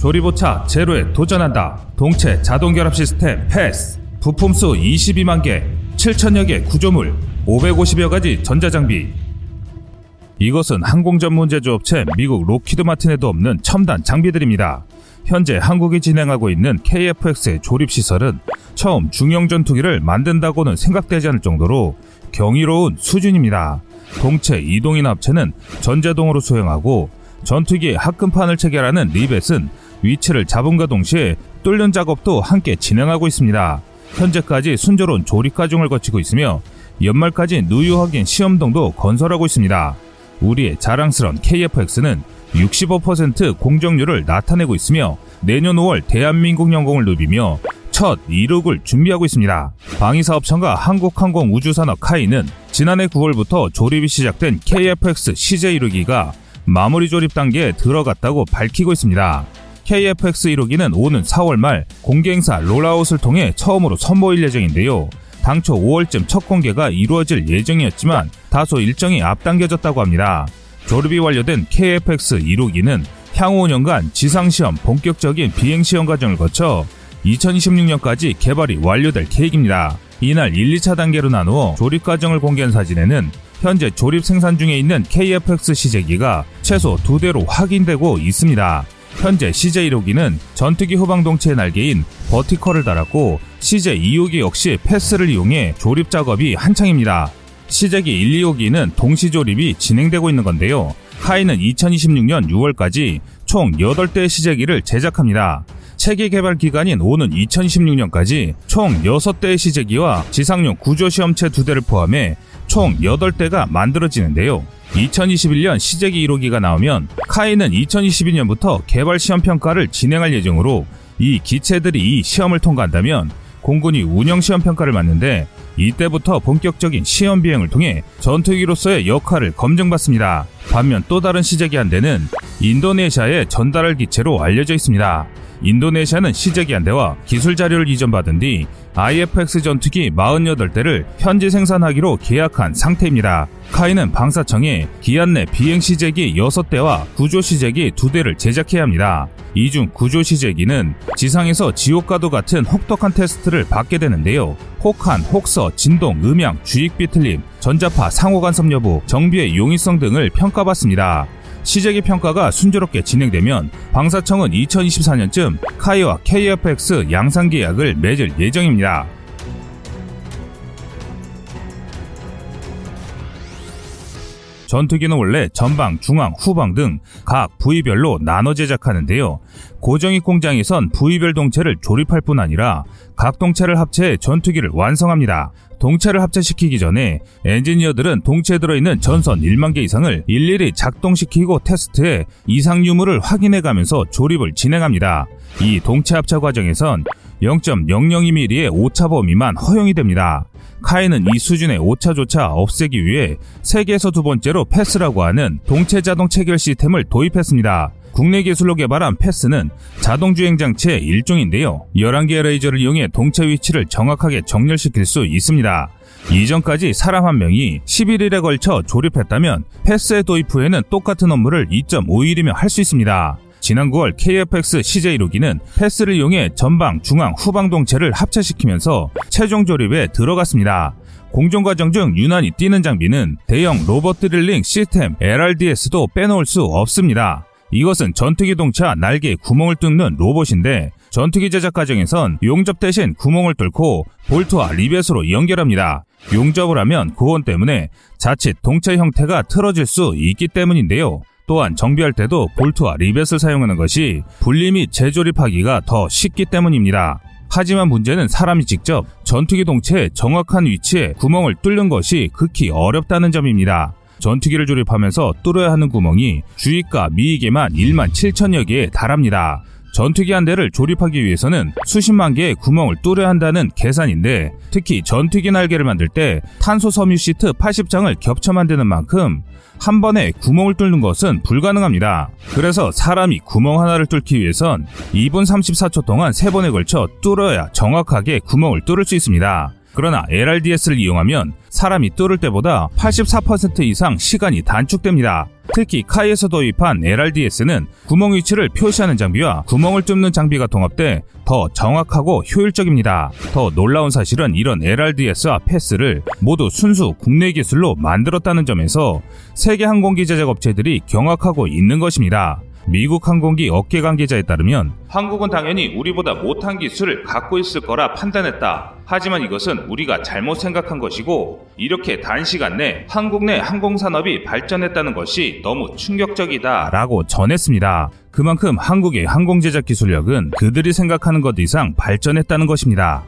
조립오차 제로에 도전한다. 동체 자동 결합 시스템 패스. 부품 수 22만 개, 7천여 개 구조물, 550여 가지 전자장비. 이것은 항공 전문 제조업체 미국 록히드 마틴에도 없는 첨단 장비들입니다. 현재 한국이 진행하고 있는 KFX의 조립 시설은 처음 중형 전투기를 만든다고는 생각되지 않을 정도로 경이로운 수준입니다. 동체 이동인 합체는 전자동으로 수행하고 전투기의 합금판을 체결하는 리벳은 위치를 잡음과 동시에 뚫는 작업도 함께 진행하고 있습니다. 현재까지 순조로운 조립 과정을 거치고 있으며 연말까지 누유 확인 시험동도 건설하고 있습니다. 우리의 자랑스러운 KFX는 65% 공정률을 나타내고 있으며 내년 5월 대한민국 영공을 누비며 첫 이륙을 준비하고 있습니다. 방위사업청과 한국항공우주산업 카이는 지난해 9월부터 조립이 시작된 KFX CJ 이루기가 마무리 조립 단계에 들어갔다고 밝히고 있습니다. KFX 1호기는 오는 4월 말 공개 행사 롤아웃을 통해 처음으로 선보일 예정인데요. 당초 5월쯤 첫 공개가 이루어질 예정이었지만 다소 일정이 앞당겨졌다고 합니다. 조립이 완료된 KFX 1호기는 향후 5년간 지상시험 본격적인 비행시험 과정을 거쳐 2026년까지 개발이 완료될 계획입니다. 이날 1, 2차 단계로 나누어 조립 과정을 공개한 사진에는 현재 조립 생산 중에 있는 KFX 시제기가 최소 두 대로 확인되고 있습니다. 현재 CJ1호기는 전투기 후방동체의 날개인 버티컬을 달았고 CJ2호기 역시 패스를 이용해 조립 작업이 한창입니다. CJ기 1, 2호기는 동시 조립이 진행되고 있는 건데요. 카이는 2026년 6월까지 총 8대의 CJ기를 제작합니다. 체계 개발 기간인 오는 2016년까지 총 6대의 시제기와 지상용 구조시험체 2대를 포함해 총 8대가 만들어지는데요. 2021년 시제기 1호기가 나오면 카이는 2022년부터 개발 시험 평가를 진행할 예정으로 이 기체들이 이 시험을 통과한다면 공군이 운영 시험 평가를 맡는데 이때부터 본격적인 시험 비행을 통해 전투기로서의 역할을 검증받습니다. 반면 또 다른 시제기 한 대는 인도네시아에 전달할 기체로 알려져 있습니다. 인도네시아는 시제기 한 대와 기술 자료를 이전받은 뒤 IFX 전투기 48대를 현지 생산하기로 계약한 상태입니다. 카이는 방사청에 기한 내 비행 시제기 6대와 구조 시제기 2대를 제작해야 합니다. 이 중 구조 시제기는 지상에서 지옥과도 같은 혹독한 테스트를 받게 되는데요. 혹한, 혹서, 진동, 음향, 주익 비틀림, 전자파, 상호 간섭 여부, 정비의 용이성 등을 평가받습니다. 시제기 평가가 순조롭게 진행되면 방사청은 2024년쯤 카이와 KFX 양산 계약을 맺을 예정입니다. 전투기는 원래 전방, 중앙, 후방 등 각 부위별로 나눠 제작하는데요. 고정익 공장에선 부위별 동체를 조립할 뿐 아니라 각 동체를 합체해 전투기를 완성합니다. 동체를 합체시키기 전에 엔지니어들은 동체에 들어있는 전선 1만 개 이상을 일일이 작동시키고 테스트해 이상 유무를 확인해 가면서 조립을 진행합니다. 이 동체 합체 과정에선 0.002mm의 오차 범위만 허용이 됩니다. 카이는 이 수준의 오차조차 없애기 위해 세계에서 두 번째로 패스라고 하는 동체 자동 체결 시스템을 도입했습니다. 국내 기술로 개발한 패스는 자동 주행 장치의 일종인데요. 11개의 레이저를 이용해 동체 위치를 정확하게 정렬시킬 수 있습니다. 이전까지 사람 한 명이 11일에 걸쳐 조립했다면 패스의 도입 후에는 똑같은 업무를 2.5일이면 할 수 있습니다. 지난 9월 KFX CJ6기는 패스를 이용해 전방, 중앙, 후방 동체를 합체시키면서 최종 조립에 들어갔습니다. 공정 과정 중 유난히 뛰는 장비는 대형 로봇 드릴링 시스템 LRDS도 빼놓을 수 없습니다. 이것은 전투기 동차 날개에 구멍을 뚫는 로봇인데 전투기 제작 과정에선 용접 대신 구멍을 뚫고 볼트와 리벳으로 연결합니다. 용접을 하면 고온 때문에 자칫 동체 형태가 틀어질 수 있기 때문인데요. 또한 정비할 때도 볼트와 리벳을 사용하는 것이 분리 및 재조립하기가 더 쉽기 때문입니다. 하지만 문제는 사람이 직접 전투기 동체의 정확한 위치에 구멍을 뚫는 것이 극히 어렵다는 점입니다. 전투기를 조립하면서 뚫어야 하는 구멍이 주익과 미익에만 1만 7천여 개에 달합니다. 전투기 한 대를 조립하기 위해서는 수십만 개의 구멍을 뚫어야 한다는 계산인데 특히 전투기 날개를 만들 때 탄소 섬유 시트 80장을 겹쳐 만드는 만큼 한 번에 구멍을 뚫는 것은 불가능합니다. 그래서 사람이 구멍 하나를 뚫기 위해선 2분 34초 동안 3번에 걸쳐 뚫어야 정확하게 구멍을 뚫을 수 있습니다. 그러나 LRDS를 이용하면 사람이 뚫을 때보다 84% 이상 시간이 단축됩니다. 특히 카이에서 도입한 LRDS는 구멍 위치를 표시하는 장비와 구멍을 뚫는 장비가 통합돼 더 정확하고 효율적입니다. 더 놀라운 사실은 이런 LRDS와 패스를 모두 순수 국내 기술로 만들었다는 점에서 세계 항공기 제작 업체들이 경악하고 있는 것입니다. 미국 항공기 업계 관계자에 따르면 한국은 당연히 우리보다 못한 기술을 갖고 있을 거라 판단했다. 하지만 이것은 우리가 잘못 생각한 것이고 이렇게 단시간 내 한국 내 항공산업이 발전했다는 것이 너무 충격적이다 라고 전했습니다. 그만큼 한국의 항공제작 기술력은 그들이 생각하는 것 이상 발전했다는 것입니다.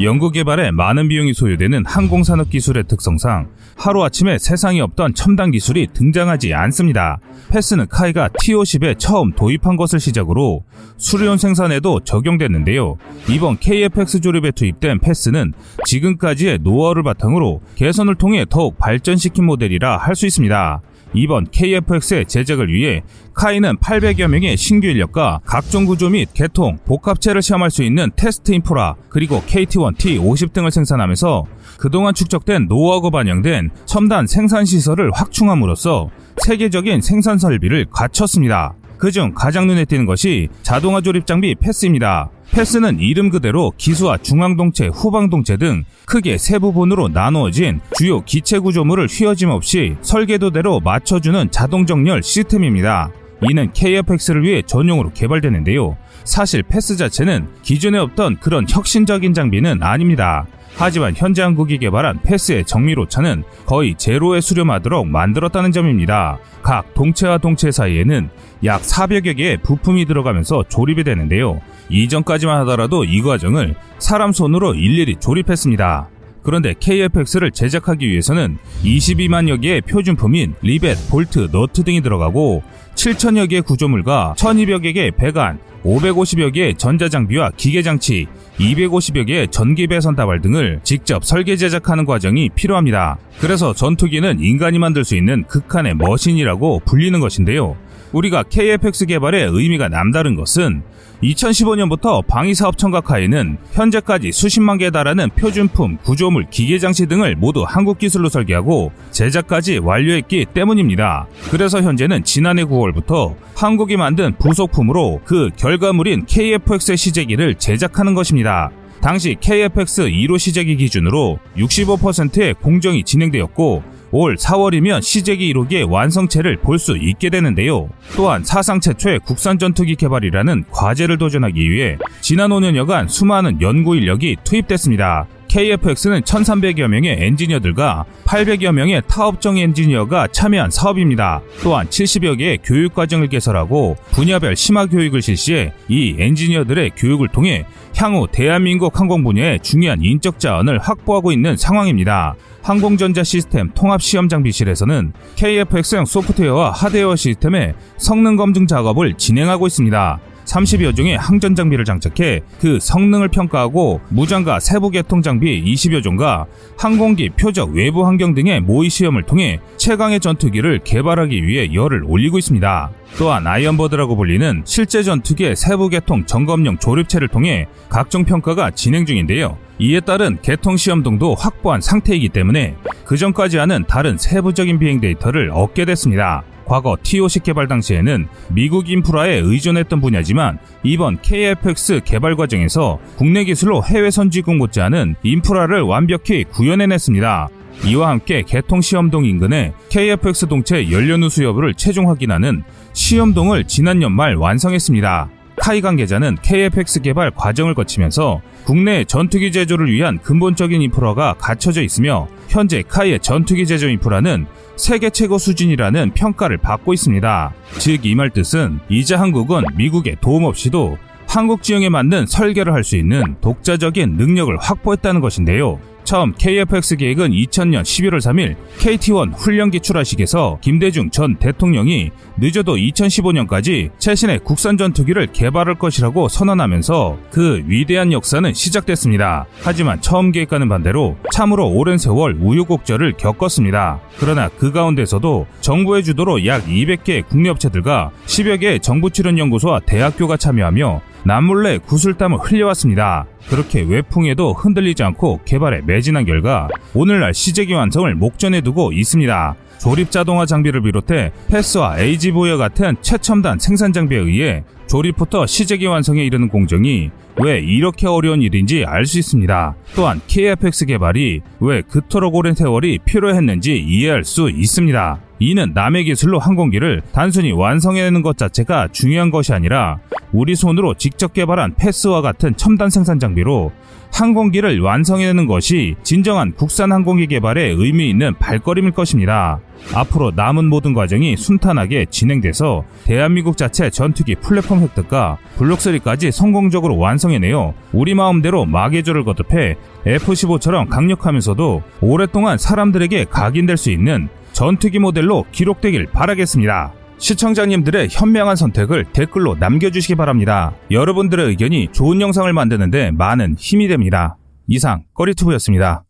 연구 개발에 많은 비용이 소요되는 항공산업 기술의 특성상 하루아침에 세상에 없던 첨단 기술이 등장하지 않습니다. 패스는 카이가 TO10에 처음 도입한 것을 시작으로 수리온 생산에도 적용됐는데요. 이번 KFX 조립에 투입된 패스는 지금까지의 노하우를 바탕으로 개선을 통해 더욱 발전시킨 모델이라 할 수 있습니다. 이번 KFX의 제작을 위해 카이는 800여 명의 신규 인력과 각종 구조 및 개통, 복합체를 시험할 수 있는 테스트 인프라, 그리고 KT1, T50 등을 생산하면서 그동안 축적된 노하우가 반영된 첨단 생산 시설을 확충함으로써 세계적인 생산 설비를 갖췄습니다. 그중 가장 눈에 띄는 것이 자동화 조립 장비 패스입니다. 패스는 이름 그대로 기수와 중앙동체, 후방동체 등 크게 세 부분으로 나누어진 주요 기체 구조물을 휘어짐 없이 설계도대로 맞춰주는 자동 정렬 시스템입니다. 이는 KFX를 위해 전용으로 개발되는데요. 사실 패스 자체는 기존에 없던 그런 혁신적인 장비는 아닙니다. 하지만 현재 한국이 개발한 패스의 정밀 오차는 거의 제로에 수렴하도록 만들었다는 점입니다. 각 동체와 동체 사이에는 약 400여 개의 부품이 들어가면서 조립이 되는데요. 이전까지만 하더라도 이 과정을 사람 손으로 일일이 조립했습니다. 그런데 KFX를 제작하기 위해서는 22만여 개의 표준품인 리벳, 볼트, 너트 등이 들어가고 7천여 개의 구조물과 1200여 개의 배관, 550여 개의 전자장비와 기계장치, 250여 개의 전기 배선 다발 등을 직접 설계 제작하는 과정이 필요합니다. 그래서 전투기는 인간이 만들 수 있는 극한의 머신이라고 불리는 것인데요. 우리가 KFX 개발의 의미가 남다른 것은 2015년부터 방위사업 청각하에는 현재까지 수십만 개에 달하는 표준품, 구조물, 기계장치 등을 모두 한국 기술로 설계하고 제작까지 완료했기 때문입니다. 그래서 현재는 지난해 9월부터 한국이 만든 부속품으로 그 결과물인 KFX의 시제기를 제작하는 것입니다. 당시 KFX 1호 시제기 기준으로 65%의 공정이 진행되었고 올 4월이면 시제기 1호기의 완성체를 볼 수 있게 되는데요. 또한 사상 최초의 국산 전투기 개발이라는 과제를 도전하기 위해 지난 5년여간 수많은 연구 인력이 투입됐습니다. KFX는 1,300여 명의 엔지니어들과 800여 명의 타업정 엔지니어가 참여한 사업입니다. 또한 70여 개의 교육과정을 개설하고 분야별 심화 교육을 실시해 이 엔지니어들의 교육을 통해 향후 대한민국 항공 분야의 중요한 인적 자원을 확보하고 있는 상황입니다. 항공전자 시스템 통합시험장비실에서는 KFX형 소프트웨어와 하드웨어 시스템의 성능 검증 작업을 진행하고 있습니다. 30여 종의 항전 장비를 장착해 그 성능을 평가하고 무장과 세부 개통 장비 20여 종과 항공기 표적 외부 환경 등의 모의 시험을 통해 최강의 전투기를 개발하기 위해 열을 올리고 있습니다. 또한 iron bird라고 불리는 실제 전투기의 세부 계통 점검용 조립체를 통해 각종 평가가 진행 중인데요. 이에 따른 계통 시험동도 확보한 상태이기 때문에 그 전까지 하는 다른 세부적인 비행 데이터를 얻게 됐습니다. 과거 T-50 개발 당시에는 미국 인프라에 의존했던 분야지만 이번 KFX 개발 과정에서 국내 기술로 해외 선진국 못지않은 인프라를 완벽히 구현해냈습니다. 이와 함께 계통 시험동 인근에 KFX 동체 연료 누수 여부를 최종 확인하는 시험동을 지난 연말 완성했습니다. 카이 관계자는 KFX 개발 과정을 거치면서 국내 전투기 제조를 위한 근본적인 인프라가 갖춰져 있으며 현재 카이의 전투기 제조 인프라는 세계 최고 수준이라는 평가를 받고 있습니다. 즉 이 말 뜻은 이제 한국은 미국의 도움 없이도 한국 지형에 맞는 설계를 할 수 있는 독자적인 능력을 확보했다는 것인데요. 처음 KFX 계획은 2000년 11월 3일 KT1 훈련기 출하식에서 김대중 전 대통령이 늦어도 2015년까지 최신의 국산 전투기를 개발할 것이라고 선언하면서 그 위대한 역사는 시작됐습니다. 하지만 처음 계획과는 반대로 참으로 오랜 세월 우유곡절을 겪었습니다. 그러나 그 가운데서도 정부의 주도로 약 200개 국내 업체들과 10여 개 정부 출연 연구소와 대학교가 참여하며 남몰래 구슬땀을 흘려왔습니다. 그렇게 외풍에도 흔들리지 않고 개발에 매 진한 결과 오늘날 시제기 완성을 목전에 두고 있습니다. 조립 자동화 장비를 비롯해 패스와 에이지보여 같은 최첨단 생산 장비에 의해 조립부터 시제기 완성에 이르는 공정이 왜 이렇게 어려운 일인지 알 수 있습니다. 또한 KFX 개발이 왜 그토록 오랜 세월이 필요했는지 이해할 수 있습니다. 이는 남의 기술로 항공기를 단순히 완성해내는 것 자체가 중요한 것이 아니라 우리 손으로 직접 개발한 패스와 같은 첨단 생산 장비로 항공기를 완성해내는 것이 진정한 국산 항공기 개발에 의미 있는 발걸음일 것입니다. 앞으로 남은 모든 과정이 순탄하게 진행돼서 대한민국 자체 전투기 플랫폼 획득과 블록3까지 성공적으로 완성해내어 우리 마음대로 마개조를 거듭해 F-15처럼 강력하면서도 오랫동안 사람들에게 각인될 수 있는 전투기 모델로 기록되길 바라겠습니다. 시청자님들의 현명한 선택을 댓글로 남겨주시기 바랍니다. 여러분들의 의견이 좋은 영상을 만드는데 많은 힘이 됩니다. 이상 꺼리투브였습니다.